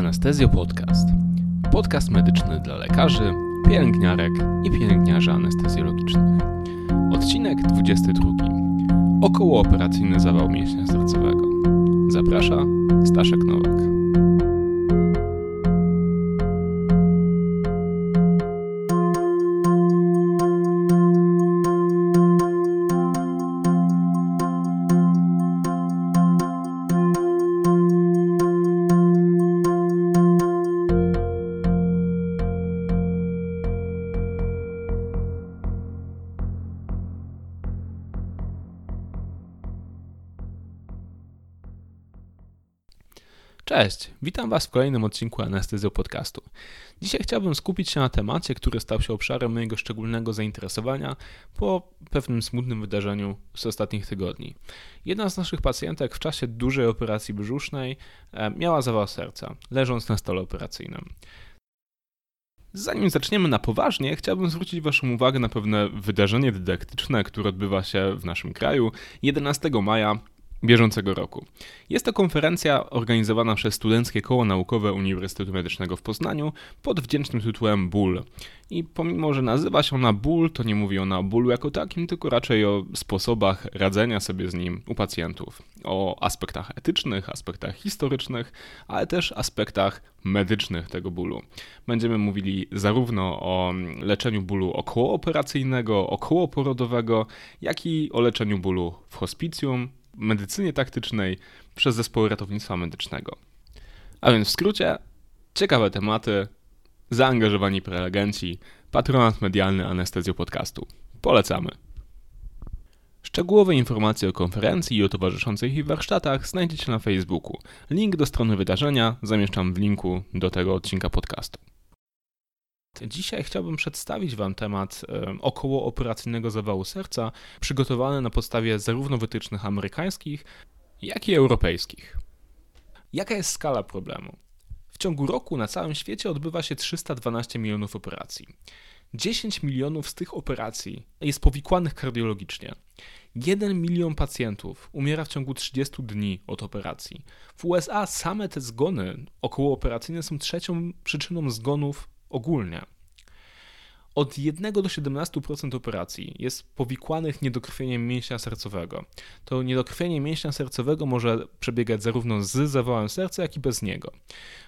Anestezjo Podcast. Podcast medyczny dla lekarzy, pielęgniarek i pielęgniarzy anestezjologicznych. Odcinek 22. Okołooperacyjny zawał mięśnia sercowego. Zaprasza Staszek Nowak. Cześć, witam Was w kolejnym odcinku Anestezjo Podcastu. Dzisiaj chciałbym skupić się na temacie, który stał się obszarem mojego szczególnego zainteresowania po pewnym smutnym wydarzeniu z ostatnich tygodni. Jedna z naszych pacjentek w czasie dużej operacji brzusznej e, miała zawał serca, leżąc na stole operacyjnym. Zanim zaczniemy na poważnie, chciałbym zwrócić Waszą uwagę na pewne wydarzenie dydaktyczne, które odbywa się w naszym kraju 11 maja bieżącego roku. Jest to konferencja organizowana przez Studenckie Koło Naukowe Uniwersytetu Medycznego w Poznaniu pod wdzięcznym tytułem Ból. I pomimo, że nazywa się ona ból, to nie mówi ona o bólu jako takim, tylko raczej o sposobach radzenia sobie z nim u pacjentów. O aspektach etycznych, aspektach historycznych, ale też aspektach medycznych tego bólu. Będziemy mówili zarówno o leczeniu bólu okołooperacyjnego, okołoporodowego, jak i o leczeniu bólu w hospicjum, medycynie taktycznej przez zespoły ratownictwa medycznego. A więc w skrócie, ciekawe tematy, zaangażowani prelegenci, patronat medialny Anestezjo Podcastu. Polecamy. Szczegółowe informacje o konferencji i o towarzyszących jej warsztatach znajdziecie na Facebooku. Link do strony wydarzenia zamieszczam w linku do tego odcinka podcastu. Dzisiaj chciałbym przedstawić Wam temat okołooperacyjnego zawału serca, przygotowany na podstawie zarówno wytycznych amerykańskich, jak i europejskich. Jaka jest skala problemu? W ciągu roku na całym świecie odbywa się 312 milionów operacji. 10 milionów z tych operacji jest powikłanych kardiologicznie. 1 milion pacjentów umiera w ciągu 30 dni od operacji. W USA same te zgony okołooperacyjne są trzecią przyczyną zgonów ogólnie. Od 1 do 17% operacji jest powikłanych niedokrwieniem mięśnia sercowego. To niedokrwienie mięśnia sercowego może przebiegać zarówno z zawałem serca, jak i bez niego.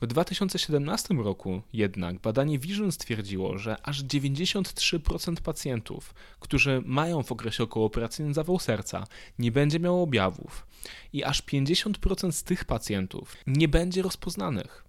W 2017 roku jednak badanie Vision stwierdziło, że aż 93% pacjentów, którzy mają w okresie okołooperacyjnym zawał serca, nie będzie miało objawów i aż 50% z tych pacjentów nie będzie rozpoznanych.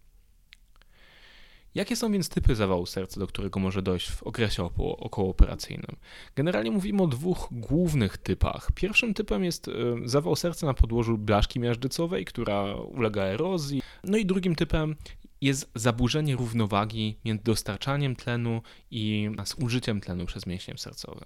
Jakie są więc typy zawału serca, do którego może dojść w okresie okołooperacyjnym? Generalnie mówimy o dwóch głównych typach. Pierwszym typem jest e, zawał serca na podłożu blaszki miażdżycowej, która ulega erozji. No i drugim typem jest zaburzenie równowagi między dostarczaniem tlenu i zużyciem tlenu przez mięśnie sercowe.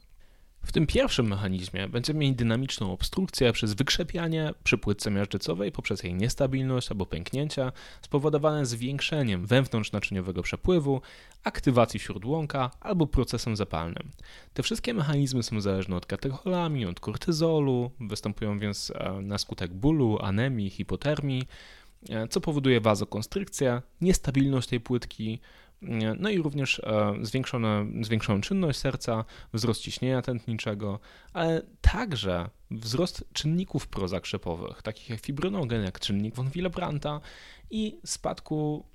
W tym pierwszym mechanizmie będziemy mieli dynamiczną obstrukcję przez wykrzepianie przy płytce miażdżycowej poprzez jej niestabilność albo pęknięcia spowodowane zwiększeniem wewnątrznaczyniowego przepływu, aktywacji śródłąka albo procesem zapalnym. Te wszystkie mechanizmy są zależne od katecholamii, od kortyzolu, występują więc e, na skutek bólu, anemii, hipotermii, e, co powoduje wazokonstrykcję, niestabilność tej płytki, no i również e, zwiększone, zwiększoną czynność serca, wzrost ciśnienia tętniczego, ale także wzrost czynników prozakrzepowych, takich jak fibronogen, jak czynnik von Willebrandta i spadku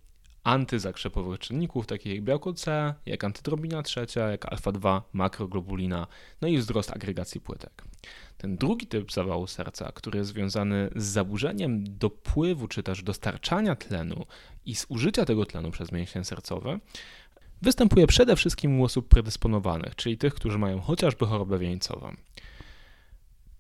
antyzakrzepowych czynników, takich jak białko C, jak antydrobina trzecia, jak alfa-2, makroglobulina, no i wzrost agregacji płytek. Ten drugi typ zawału serca, który jest związany z zaburzeniem dopływu czy też dostarczania tlenu i zużycia tego tlenu przez mięśnie sercowe, występuje przede wszystkim u osób predysponowanych, czyli tych, którzy mają chociażby chorobę wieńcową.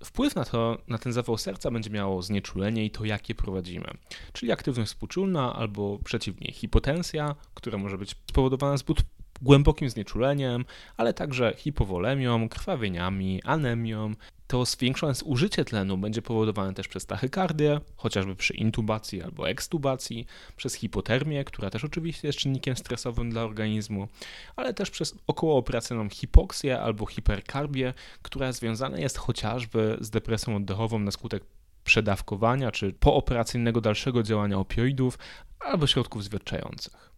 Wpływ na, to, na ten zawał serca będzie miało znieczulenie i to, jakie prowadzimy, czyli aktywność współczulna albo przeciwnie hipotensja, która może być spowodowana zbyt głębokim znieczuleniem, ale także hipowolemią, krwawieniami, anemią, to zwiększone zużycie tlenu będzie powodowane też przez tachykardię, chociażby przy intubacji albo ekstubacji, przez hipotermię, która też oczywiście jest czynnikiem stresowym dla organizmu, ale też przez okołooperacyjną hipoksję albo hiperkarbię, która związana jest chociażby z depresją oddechową na skutek przedawkowania czy pooperacyjnego dalszego działania opioidów albo środków zwietrzających.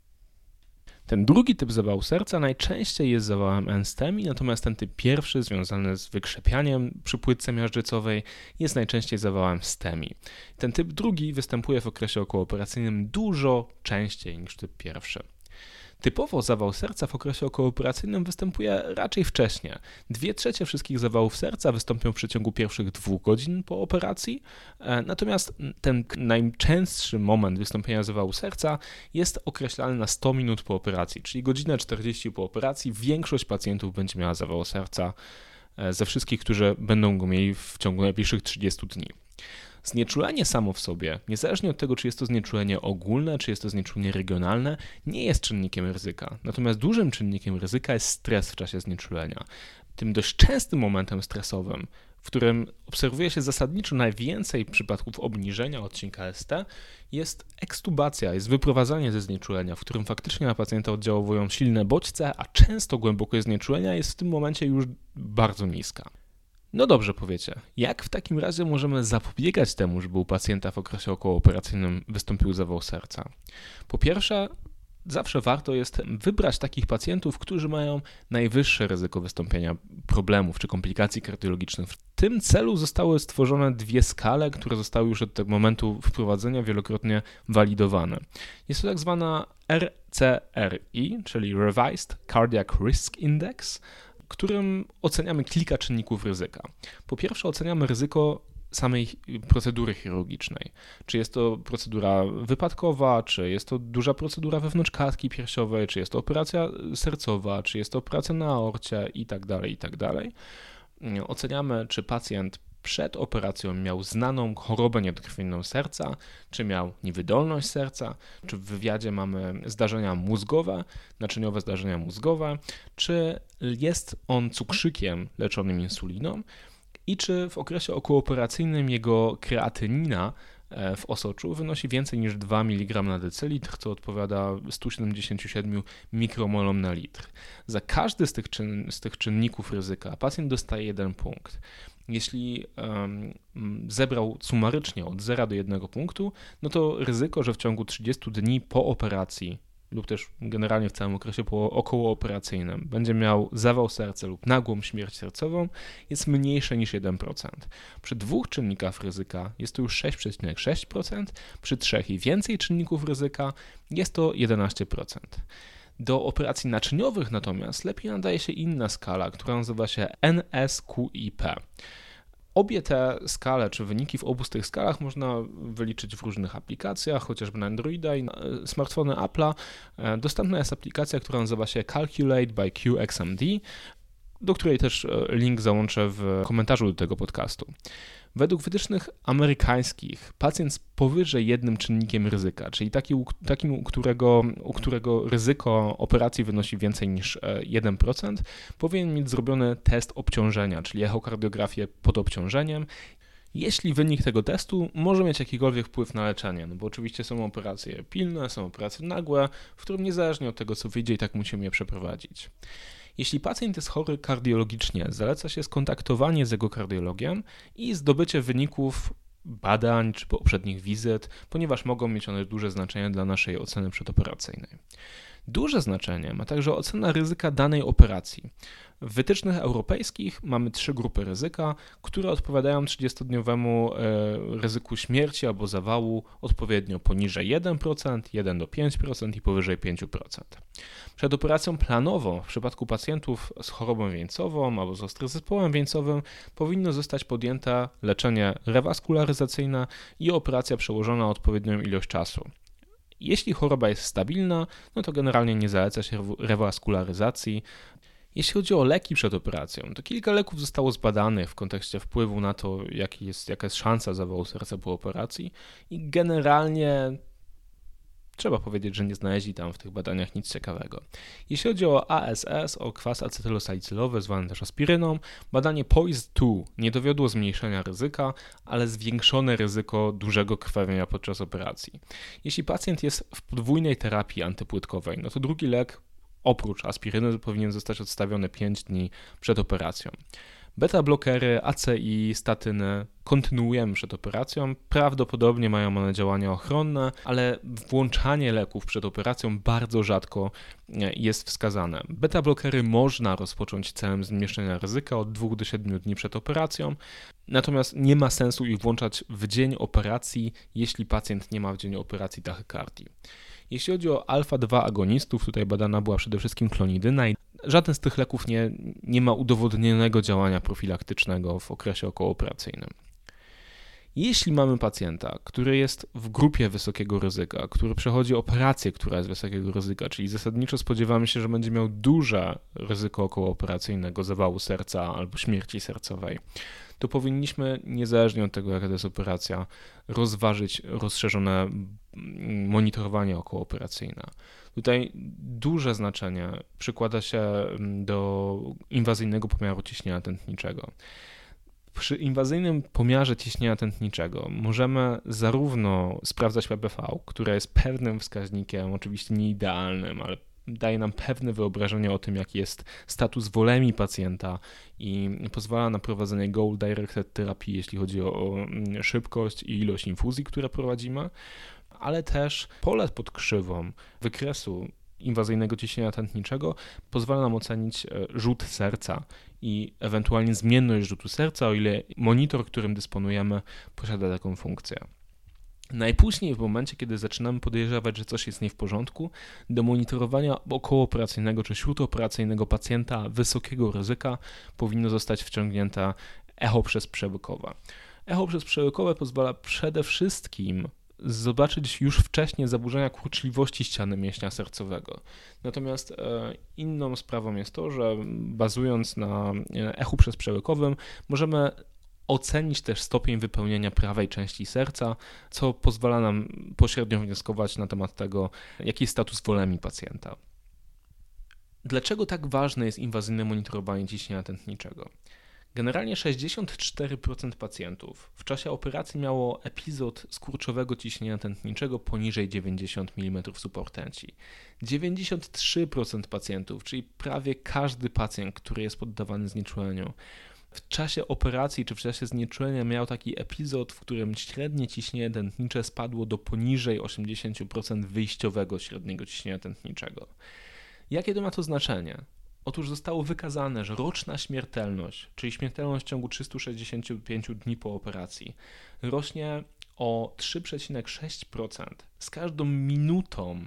Ten drugi typ zawału serca najczęściej jest zawałem enstemi, natomiast ten typ pierwszy, związany z wykrzepianiem przy płytce miażdżycowej, jest najczęściej zawałem stemi. Ten typ drugi występuje w okresie okołooperacyjnym dużo częściej niż typ pierwszy. Typowo zawał serca w okresie okooperacyjnym występuje raczej wcześnie. Dwie trzecie wszystkich zawałów serca wystąpią w przeciągu pierwszych dwóch godzin po operacji, e, natomiast ten najczęstszy moment wystąpienia zawału serca jest określany na 100 minut po operacji, czyli godzinę 40 po operacji. Większość pacjentów będzie miała zawał serca e, ze wszystkich, którzy będą go mieli w ciągu najbliższych 30 dni. Znieczulenie samo w sobie, niezależnie od tego, czy jest to znieczulenie ogólne, czy jest to znieczulenie regionalne, nie jest czynnikiem ryzyka. Natomiast dużym czynnikiem ryzyka jest stres w czasie znieczulenia. Tym dość częstym momentem stresowym, w którym obserwuje się zasadniczo najwięcej przypadków obniżenia odcinka ST, jest ekstubacja, jest wyprowadzanie ze znieczulenia, w którym faktycznie na pacjenta oddziałowują silne bodźce, a często głębokość znieczulenia jest w tym momencie już bardzo niska. No dobrze, powiecie. Jak w takim razie możemy zapobiegać temu, żeby u pacjenta w okresie okołooperacyjnym wystąpił zawał serca? Po pierwsze, zawsze warto jest wybrać takich pacjentów, którzy mają najwyższe ryzyko wystąpienia problemów czy komplikacji kardiologicznych. W tym celu zostały stworzone dwie skale, które zostały już od tego momentu wprowadzenia wielokrotnie walidowane. Jest to tak zwana RCRI, czyli Revised Cardiac Risk Index którym oceniamy kilka czynników ryzyka. Po pierwsze, oceniamy ryzyko samej procedury chirurgicznej. Czy jest to procedura wypadkowa, czy jest to duża procedura wewnątrz kartki piersiowej, czy jest to operacja sercowa, czy jest to operacja na aorcie itd., tak itd. Tak oceniamy, czy pacjent przed operacją miał znaną chorobę niedokrwienną serca, czy miał niewydolność serca, czy w wywiadzie mamy zdarzenia mózgowe, naczyniowe zdarzenia mózgowe, czy jest on cukrzykiem leczonym insuliną i czy w okresie okooperacyjnym jego kreatynina w osoczu wynosi więcej niż 2 mg na decylitr, co odpowiada 177 mikromolom na litr. Za każdy z tych, czyn, z tych czynników ryzyka pacjent dostaje jeden punkt jeśli um, zebrał sumarycznie od 0 do 1 punktu, no to ryzyko, że w ciągu 30 dni po operacji lub też generalnie w całym okresie okołooperacyjnym będzie miał zawał serca lub nagłą śmierć sercową jest mniejsze niż 1%. Przy dwóch czynnikach ryzyka jest to już 6,6%, przy trzech i więcej czynników ryzyka jest to 11%. Do operacji naczyniowych natomiast lepiej nadaje się inna skala, która nazywa się NSQIP. Obie te skale, czy wyniki w obu z tych skalach można wyliczyć w różnych aplikacjach, chociażby na Androida i na e, smartfony Apple'a. E, dostępna jest aplikacja, która nazywa się Calculate by QXMD, do której też e, link załączę w komentarzu do tego podcastu. Według wytycznych amerykańskich pacjent z powyżej jednym czynnikiem ryzyka, czyli taki, takim, u którego, u którego ryzyko operacji wynosi więcej niż 1%, e, powinien mieć zrobiony test obciążenia, czyli echokardiografię pod obciążeniem jeśli wynik tego testu może mieć jakikolwiek wpływ na leczenie, no bo oczywiście są operacje pilne, są operacje nagłe, w którym niezależnie od tego, co wyjdzie, i tak musimy je przeprowadzić. Jeśli pacjent jest chory kardiologicznie, zaleca się skontaktowanie z jego kardiologiem i zdobycie wyników badań czy poprzednich wizyt, ponieważ mogą mieć one duże znaczenie dla naszej oceny przedoperacyjnej. Duże znaczenie ma także ocena ryzyka danej operacji. W wytycznych europejskich mamy trzy grupy ryzyka, które odpowiadają 30-dniowemu e, ryzyku śmierci albo zawału odpowiednio poniżej 1%, 1 do 5% i powyżej 5%. Przed operacją planową w przypadku pacjentów z chorobą wieńcową albo z ostrym zespołem wieńcowym powinno zostać podjęte leczenie rewaskularyzacyjne i operacja przełożona odpowiednią ilość czasu. Jeśli choroba jest stabilna, no to generalnie nie zaleca się rewaskularyzacji. Jeśli chodzi o leki przed operacją, to kilka leków zostało zbadanych w kontekście wpływu na to, jaki jest, jaka jest szansa zawału serca po operacji i generalnie Trzeba powiedzieć, że nie znaleźli tam w tych badaniach nic ciekawego. Jeśli chodzi o ASS, o kwas acetylosalicylowy, zwany też aspiryną, badanie POISE-2 nie dowiodło zmniejszenia ryzyka, ale zwiększone ryzyko dużego krwawienia podczas operacji. Jeśli pacjent jest w podwójnej terapii antypłytkowej, no to drugi lek oprócz aspiryny powinien zostać odstawiony 5 dni przed operacją. Beta-blokery, ACI, statyny kontynuujemy przed operacją. Prawdopodobnie mają one działania ochronne, ale włączanie leków przed operacją bardzo rzadko e, jest wskazane. Beta-blokery można rozpocząć celem zmniejszenia ryzyka od 2 do 7 dni przed operacją, natomiast nie ma sensu ich włączać w dzień operacji, jeśli pacjent nie ma w dzień operacji tachykardii. Jeśli chodzi o alfa-2 agonistów, tutaj badana była przede wszystkim klonidyna i żaden z tych leków nie, nie ma udowodnionego działania profilaktycznego w okresie okołooperacyjnym. Jeśli mamy pacjenta, który jest w grupie wysokiego ryzyka, który przechodzi operację, która jest wysokiego ryzyka, czyli zasadniczo spodziewamy się, że będzie miał duże ryzyko okołooperacyjnego zawału serca albo śmierci sercowej, to powinniśmy, niezależnie od tego, jaka to jest operacja, rozważyć rozszerzone monitorowanie okołooperacyjne. Tutaj duże znaczenie przykłada się do inwazyjnego pomiaru ciśnienia tętniczego. Przy inwazyjnym pomiarze ciśnienia tętniczego możemy zarówno sprawdzać PBV, które jest pewnym wskaźnikiem, oczywiście nie idealnym, ale daje nam pewne wyobrażenie o tym, jaki jest status wolemi pacjenta i pozwala na prowadzenie goal-directed terapii, jeśli chodzi o mm, szybkość i ilość infuzji, które prowadzimy, ale też pole pod krzywą wykresu inwazyjnego ciśnienia tętniczego pozwala nam ocenić e, rzut serca i ewentualnie zmienność rzutu serca, o ile monitor, którym dysponujemy, posiada taką funkcję. Najpóźniej w momencie, kiedy zaczynamy podejrzewać, że coś jest nie w porządku, do monitorowania okołooperacyjnego czy śródoperacyjnego pacjenta wysokiego ryzyka powinno zostać wciągnięte echo przez przełykowe. Echo przez przełykowe pozwala przede wszystkim zobaczyć już wcześniej zaburzenia kurczliwości ściany mięśnia sercowego. Natomiast e, inną sprawą jest to, że bazując na e, echu przezprzełykowym możemy ocenić też stopień wypełnienia prawej części serca, co pozwala nam pośrednio wnioskować na temat tego, jaki jest status wolemi pacjenta. Dlaczego tak ważne jest inwazyjne monitorowanie ciśnienia tętniczego? Generalnie 64% pacjentów w czasie operacji miało epizod skurczowego ciśnienia tętniczego poniżej 90 mm supertenci. 93% pacjentów, czyli prawie każdy pacjent, który jest poddawany znieczuleniu, w czasie operacji czy w czasie znieczulenia miał taki epizod, w którym średnie ciśnienie tętnicze spadło do poniżej 80% wyjściowego średniego ciśnienia tętniczego. Jakie to ma to znaczenie? Otóż zostało wykazane, że roczna śmiertelność, czyli śmiertelność w ciągu 365 dni po operacji, rośnie o 3,6% z każdą minutą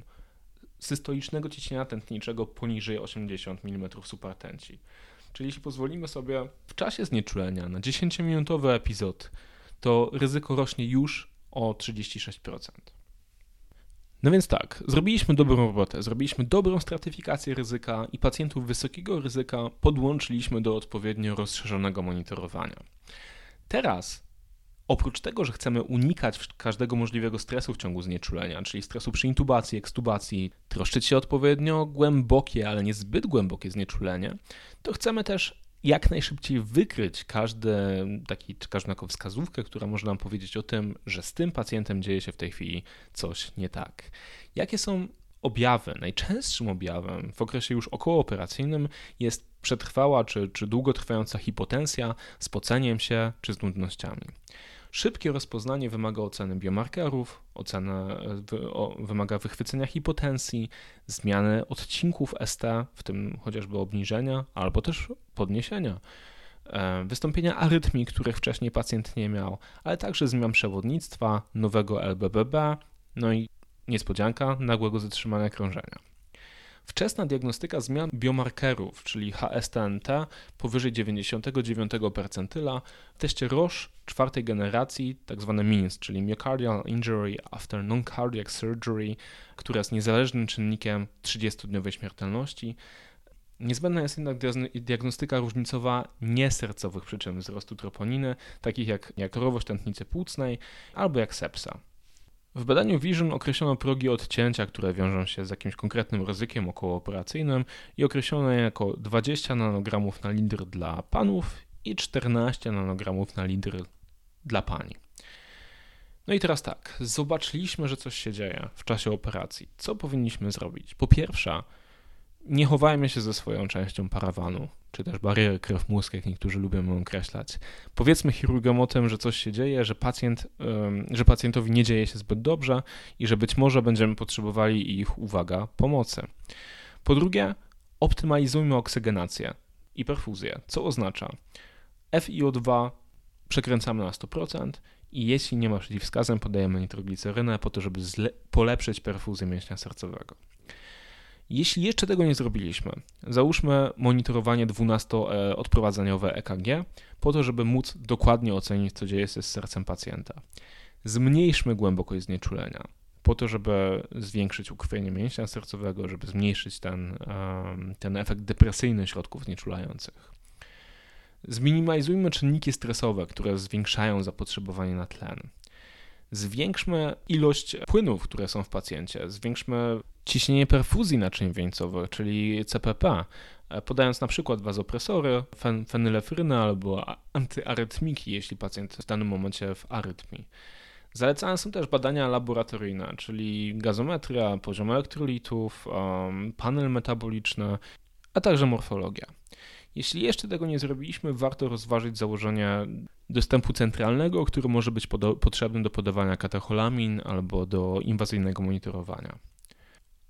systolicznego ciśnienia tętniczego poniżej 80 mm supertenci. Czyli jeśli pozwolimy sobie w czasie znieczulenia na 10-minutowy epizod, to ryzyko rośnie już o 36%. No więc tak, zrobiliśmy dobrą robotę, zrobiliśmy dobrą stratyfikację ryzyka i pacjentów wysokiego ryzyka podłączyliśmy do odpowiednio rozszerzonego monitorowania. Teraz, oprócz tego, że chcemy unikać każdego możliwego stresu w ciągu znieczulenia, czyli stresu przy intubacji, ekstubacji, troszczyć się odpowiednio głębokie, ale nie zbyt głębokie znieczulenie, to chcemy też jak najszybciej wykryć każdy taki, każdą taką wskazówkę, która może nam powiedzieć o tym, że z tym pacjentem dzieje się w tej chwili coś nie tak. Jakie są objawy? Najczęstszym objawem w okresie już okołooperacyjnym jest przetrwała czy, czy długotrwająca hipotensja, spoceniem się czy z nudnościami. Szybkie rozpoznanie wymaga oceny biomarkerów, ocena, wymaga wychwycenia hipotensji, zmiany odcinków ST, w tym chociażby obniżenia albo też podniesienia, e, wystąpienia arytmii, których wcześniej pacjent nie miał, ale także zmian przewodnictwa, nowego LBBB, no i niespodzianka nagłego zatrzymania krążenia. Wczesna diagnostyka zmian biomarkerów, czyli HSTNT powyżej 99 percentyla w teście Roche czwartej generacji, tzw. Tak MINS, czyli Myocardial Injury After Non-Cardiac Surgery, która jest niezależnym czynnikiem 30-dniowej śmiertelności. Niezbędna jest jednak diagnostyka różnicowa niesercowych przyczyn wzrostu troponiny, takich jak, jak tętnicy płucnej albo jak sepsa. W badaniu Vision określono progi odcięcia, które wiążą się z jakimś konkretnym ryzykiem okołooperacyjnym i określono je jako 20 nanogramów na litr dla panów i 14 nanogramów na litr dla pani. No i teraz tak, zobaczyliśmy, że coś się dzieje w czasie operacji. Co powinniśmy zrobić? Po pierwsze, nie chowajmy się ze swoją częścią parawanu, czy też bariery krew-mózg, jak niektórzy lubią ją określać. Powiedzmy chirurgom o tym, że coś się dzieje, że, pacjent, że pacjentowi nie dzieje się zbyt dobrze i że być może będziemy potrzebowali ich, uwaga, pomocy. Po drugie, optymalizujmy oksygenację i perfuzję, co oznacza FiO2 przekręcamy na 100% i jeśli nie ma przeciwwskazań, podajemy nitroglicerynę po to, żeby polepszyć perfuzję mięśnia sercowego. Jeśli jeszcze tego nie zrobiliśmy, załóżmy monitorowanie 12-odprowadzeniowe EKG po to, żeby móc dokładnie ocenić, co dzieje się z sercem pacjenta. Zmniejszmy głębokość znieczulenia po to, żeby zwiększyć ukrwienie mięśnia sercowego, żeby zmniejszyć ten, ten efekt depresyjny środków znieczulających. Zminimalizujmy czynniki stresowe, które zwiększają zapotrzebowanie na tlen. Zwiększmy ilość płynów, które są w pacjencie, zwiększmy ciśnienie perfuzji naczyń wieńcowych, czyli CPP, podając na przykład wazopresory, fen fenylefrynę albo antyarytmiki, jeśli pacjent w danym momencie w arytmii. Zalecane są też badania laboratoryjne, czyli gazometria, poziom elektrolitów, um, panel metaboliczny, a także morfologia. Jeśli jeszcze tego nie zrobiliśmy, warto rozważyć założenie dostępu centralnego, który może być potrzebny do podawania katecholamin albo do inwazyjnego monitorowania.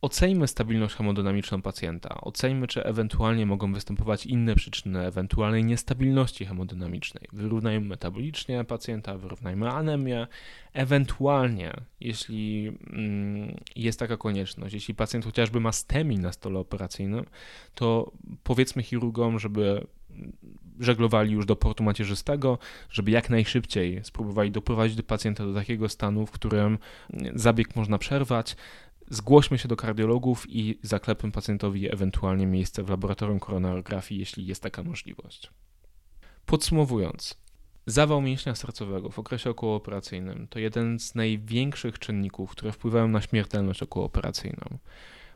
Oceńmy stabilność hemodynamiczną pacjenta. Oceńmy, czy ewentualnie mogą występować inne przyczyny ewentualnej niestabilności hemodynamicznej. Wyrównajmy metabolicznie pacjenta, wyrównajmy anemię. Ewentualnie, jeśli mm, jest taka konieczność, jeśli pacjent chociażby ma STEMI na stole operacyjnym, to powiedzmy chirurgom, żeby żeglowali już do portu macierzystego, żeby jak najszybciej spróbowali doprowadzić pacjenta do takiego stanu, w którym zabieg można przerwać, Zgłośmy się do kardiologów i zaklepmy pacjentowi ewentualnie miejsce w laboratorium koronarografii, jeśli jest taka możliwość. Podsumowując, zawał mięśnia sercowego w okresie okołooperacyjnym to jeden z największych czynników, które wpływają na śmiertelność okołooperacyjną.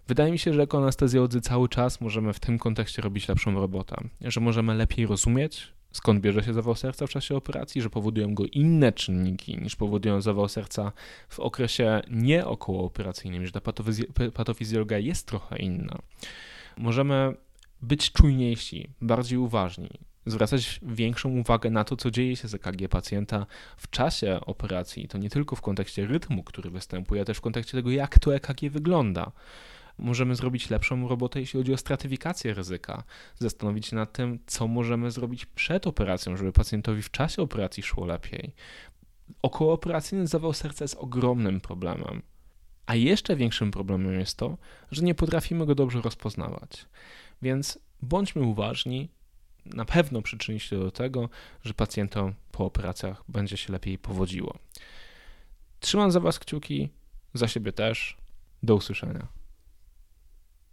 Wydaje mi się, że jako anestezjolodzy cały czas możemy w tym kontekście robić lepszą robotę, że możemy lepiej rozumieć, skąd bierze się zawał serca w czasie operacji, że powodują go inne czynniki niż powodują zawał serca w okresie nieokołooperacyjnym, że ta patofizjologia jest trochę inna. Możemy być czujniejsi, bardziej uważni, zwracać większą uwagę na to, co dzieje się z EKG pacjenta w czasie operacji. To nie tylko w kontekście rytmu, który występuje, ale też w kontekście tego, jak to EKG wygląda możemy zrobić lepszą robotę, jeśli chodzi o stratyfikację ryzyka. Zastanowić się nad tym, co możemy zrobić przed operacją, żeby pacjentowi w czasie operacji szło lepiej. Okołooperacyjny zawał serca jest ogromnym problemem. A jeszcze większym problemem jest to, że nie potrafimy go dobrze rozpoznawać. Więc bądźmy uważni, na pewno przyczyni się do tego, że pacjentom po operacjach będzie się lepiej powodziło. Trzymam za Was kciuki, za siebie też. Do usłyszenia.